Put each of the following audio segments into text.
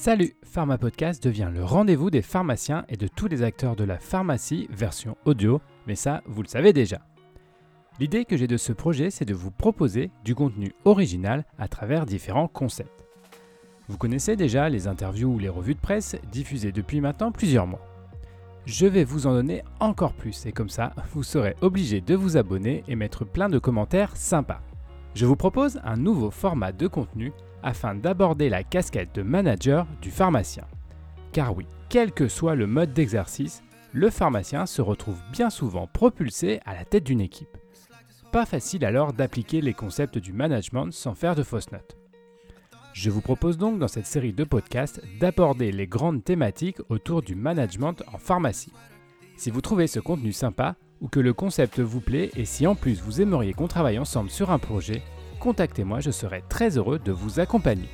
Salut, Pharma Podcast devient le rendez-vous des pharmaciens et de tous les acteurs de la pharmacie version audio, mais ça, vous le savez déjà. L'idée que j'ai de ce projet, c'est de vous proposer du contenu original à travers différents concepts. Vous connaissez déjà les interviews ou les revues de presse diffusées depuis maintenant plusieurs mois. Je vais vous en donner encore plus et comme ça, vous serez obligé de vous abonner et mettre plein de commentaires sympas. Je vous propose un nouveau format de contenu afin d'aborder la casquette de manager du pharmacien. Car oui, quel que soit le mode d'exercice, le pharmacien se retrouve bien souvent propulsé à la tête d'une équipe. Pas facile alors d'appliquer les concepts du management sans faire de fausses notes. Je vous propose donc dans cette série de podcasts d'aborder les grandes thématiques autour du management en pharmacie. Si vous trouvez ce contenu sympa ou que le concept vous plaît et si en plus vous aimeriez qu'on travaille ensemble sur un projet, contactez-moi, je serai très heureux de vous accompagner.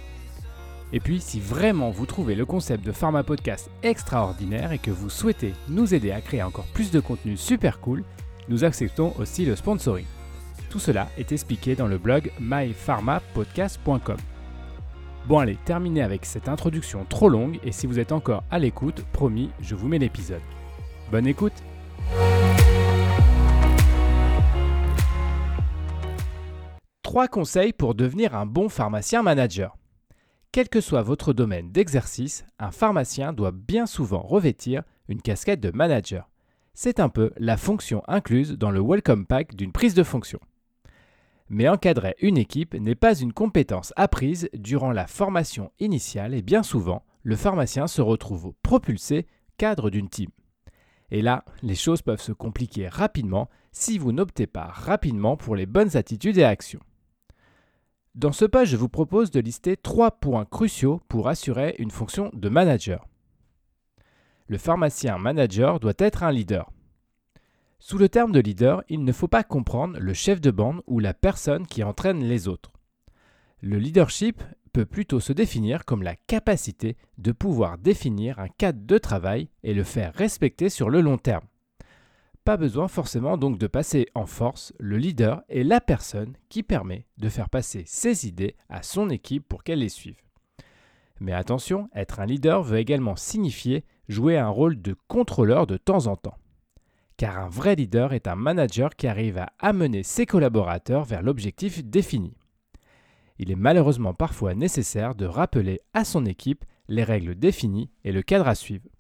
Et puis, si vraiment vous trouvez le concept de Pharma Podcast extraordinaire et que vous souhaitez nous aider à créer encore plus de contenu super cool, nous acceptons aussi le sponsoring. Tout cela est expliqué dans le blog mypharmapodcast.com. Bon allez, terminez avec cette introduction trop longue et si vous êtes encore à l'écoute, promis, je vous mets l'épisode. Bonne écoute Trois conseils pour devenir un bon pharmacien manager. Quel que soit votre domaine d'exercice, un pharmacien doit bien souvent revêtir une casquette de manager. C'est un peu la fonction incluse dans le welcome pack d'une prise de fonction. Mais encadrer une équipe n'est pas une compétence apprise durant la formation initiale et bien souvent, le pharmacien se retrouve propulsé cadre d'une team. Et là, les choses peuvent se compliquer rapidement si vous n'optez pas rapidement pour les bonnes attitudes et actions. Dans ce pas, je vous propose de lister trois points cruciaux pour assurer une fonction de manager. Le pharmacien manager doit être un leader. Sous le terme de leader, il ne faut pas comprendre le chef de bande ou la personne qui entraîne les autres. Le leadership peut plutôt se définir comme la capacité de pouvoir définir un cadre de travail et le faire respecter sur le long terme. Pas besoin forcément donc de passer en force, le leader est la personne qui permet de faire passer ses idées à son équipe pour qu'elle les suive. Mais attention, être un leader veut également signifier jouer un rôle de contrôleur de temps en temps. Car un vrai leader est un manager qui arrive à amener ses collaborateurs vers l'objectif défini. Il est malheureusement parfois nécessaire de rappeler à son équipe les règles définies et le cadre à suivre.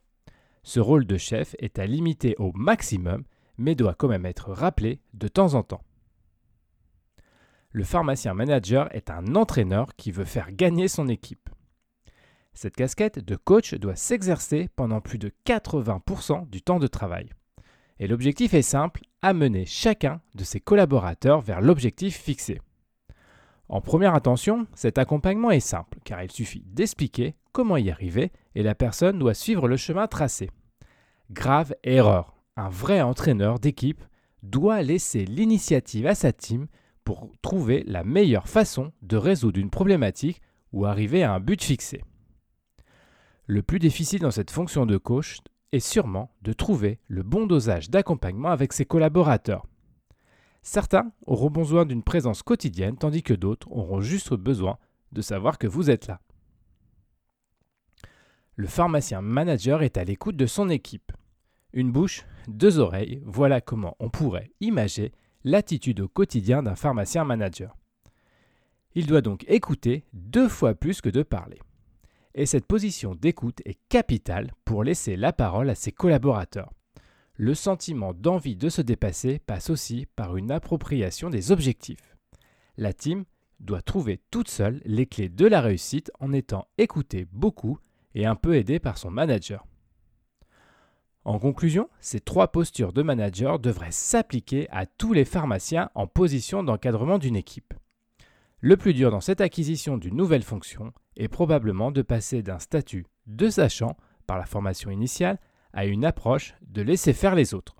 Ce rôle de chef est à limiter au maximum mais doit quand même être rappelé de temps en temps. Le pharmacien manager est un entraîneur qui veut faire gagner son équipe. Cette casquette de coach doit s'exercer pendant plus de 80% du temps de travail. Et l'objectif est simple, amener chacun de ses collaborateurs vers l'objectif fixé. En première intention, cet accompagnement est simple car il suffit d'expliquer comment y arriver et la personne doit suivre le chemin tracé. Grave erreur un vrai entraîneur d'équipe doit laisser l'initiative à sa team pour trouver la meilleure façon de résoudre une problématique ou arriver à un but fixé. Le plus difficile dans cette fonction de coach est sûrement de trouver le bon dosage d'accompagnement avec ses collaborateurs. Certains auront besoin d'une présence quotidienne tandis que d'autres auront juste besoin de savoir que vous êtes là. Le pharmacien manager est à l'écoute de son équipe. Une bouche, deux oreilles, voilà comment on pourrait imaginer l'attitude au quotidien d'un pharmacien manager. Il doit donc écouter deux fois plus que de parler. Et cette position d'écoute est capitale pour laisser la parole à ses collaborateurs. Le sentiment d'envie de se dépasser passe aussi par une appropriation des objectifs. La team doit trouver toute seule les clés de la réussite en étant écoutée beaucoup et un peu aidée par son manager. En conclusion, ces trois postures de manager devraient s'appliquer à tous les pharmaciens en position d'encadrement d'une équipe. Le plus dur dans cette acquisition d'une nouvelle fonction est probablement de passer d'un statut de sachant par la formation initiale à une approche de laisser faire les autres.